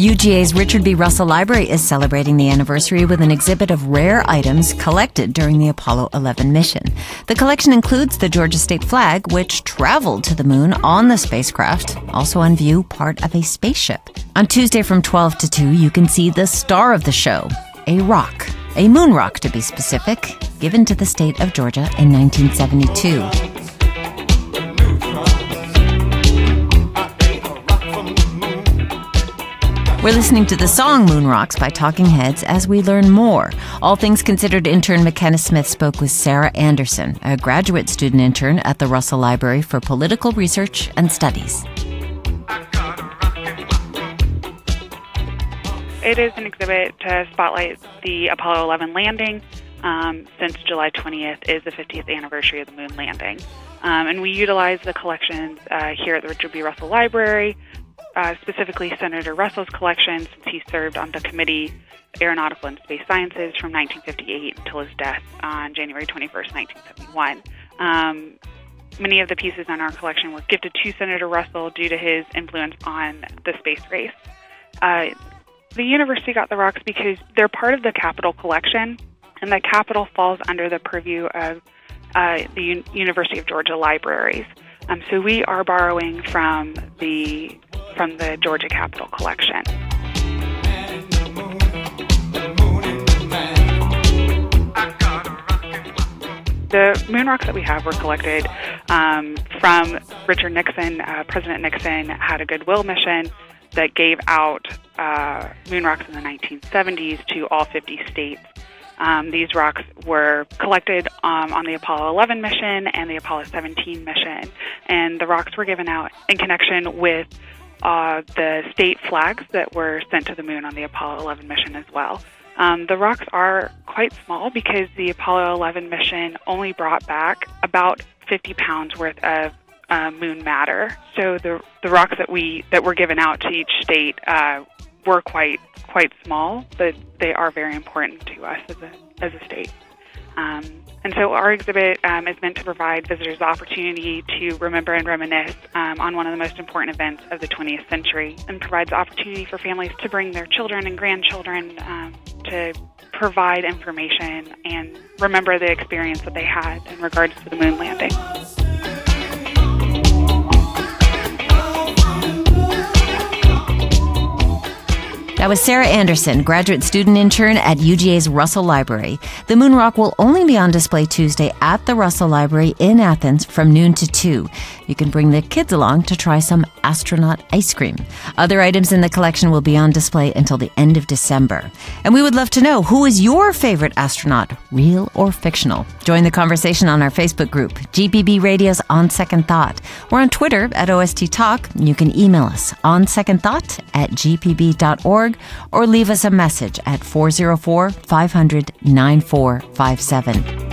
UGA's Richard B. Russell Library is celebrating the anniversary with an exhibit of rare items collected during the Apollo 11 mission. The collection includes the Georgia state flag, which traveled to the moon on the spacecraft, also on view part of a spaceship. On Tuesday from 12 to 2, you can see the star of the show, a rock, a moon rock to be specific, given to the state of Georgia in 1972. We're listening to the song Moon Rocks by Talking Heads as we learn more. All things considered, intern McKenna Smith spoke with Sarah Anderson, a graduate student intern at the Russell Library for Political Research and Studies. It is an exhibit to spotlight the Apollo 11 landing. Um, since July 20th is the 50th anniversary of the moon landing. Um, and we utilize the collections uh, here at the Richard B. Russell Library uh, specifically Senator Russell's collection, since he served on the Committee Aeronautical and Space Sciences from 1958 until his death on January 21st, 1971. Um, many of the pieces in our collection were gifted to Senator Russell due to his influence on the space race. Uh, the university got the rocks because they're part of the Capitol collection, and the Capitol falls under the purview of uh, the U- University of Georgia libraries. Um, so we are borrowing from the from the Georgia Capitol collection. The moon rocks that we have were collected um, from Richard Nixon. Uh, President Nixon had a goodwill mission that gave out uh, moon rocks in the 1970s to all 50 states. Um, these rocks were collected um, on the Apollo 11 mission and the Apollo 17 mission, and the rocks were given out in connection with uh, the state flags that were sent to the moon on the Apollo 11 mission as well. Um, the rocks are quite small because the Apollo 11 mission only brought back about 50 pounds worth of uh, moon matter. So the the rocks that we that were given out to each state uh, were quite quite small, but they are very important to us as a as a state. Um, and so our exhibit um, is meant to provide visitors the opportunity to remember and reminisce um, on one of the most important events of the 20th century and provides opportunity for families to bring their children and grandchildren um, to provide information and remember the experience that they had in regards to the moon landing. That was Sarah Anderson, graduate student intern at UGA's Russell Library. The moon rock will only be on display Tuesday at the Russell Library in Athens from noon to 2. You can bring the kids along to try some astronaut ice cream. Other items in the collection will be on display until the end of December. And we would love to know who is your favorite astronaut, real or fictional? Join the conversation on our Facebook group, GPB Radio's On Second Thought. We're on Twitter at OST Talk. You can email us on second thought at gpb.org or leave us a message at 404 500 9457.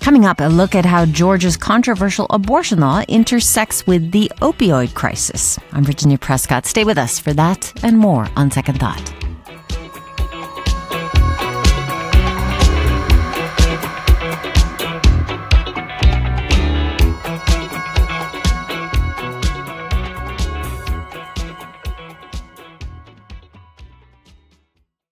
Coming up, a look at how Georgia's controversial abortion law intersects with the opioid crisis. I'm Virginia Prescott. Stay with us for that and more on Second Thought.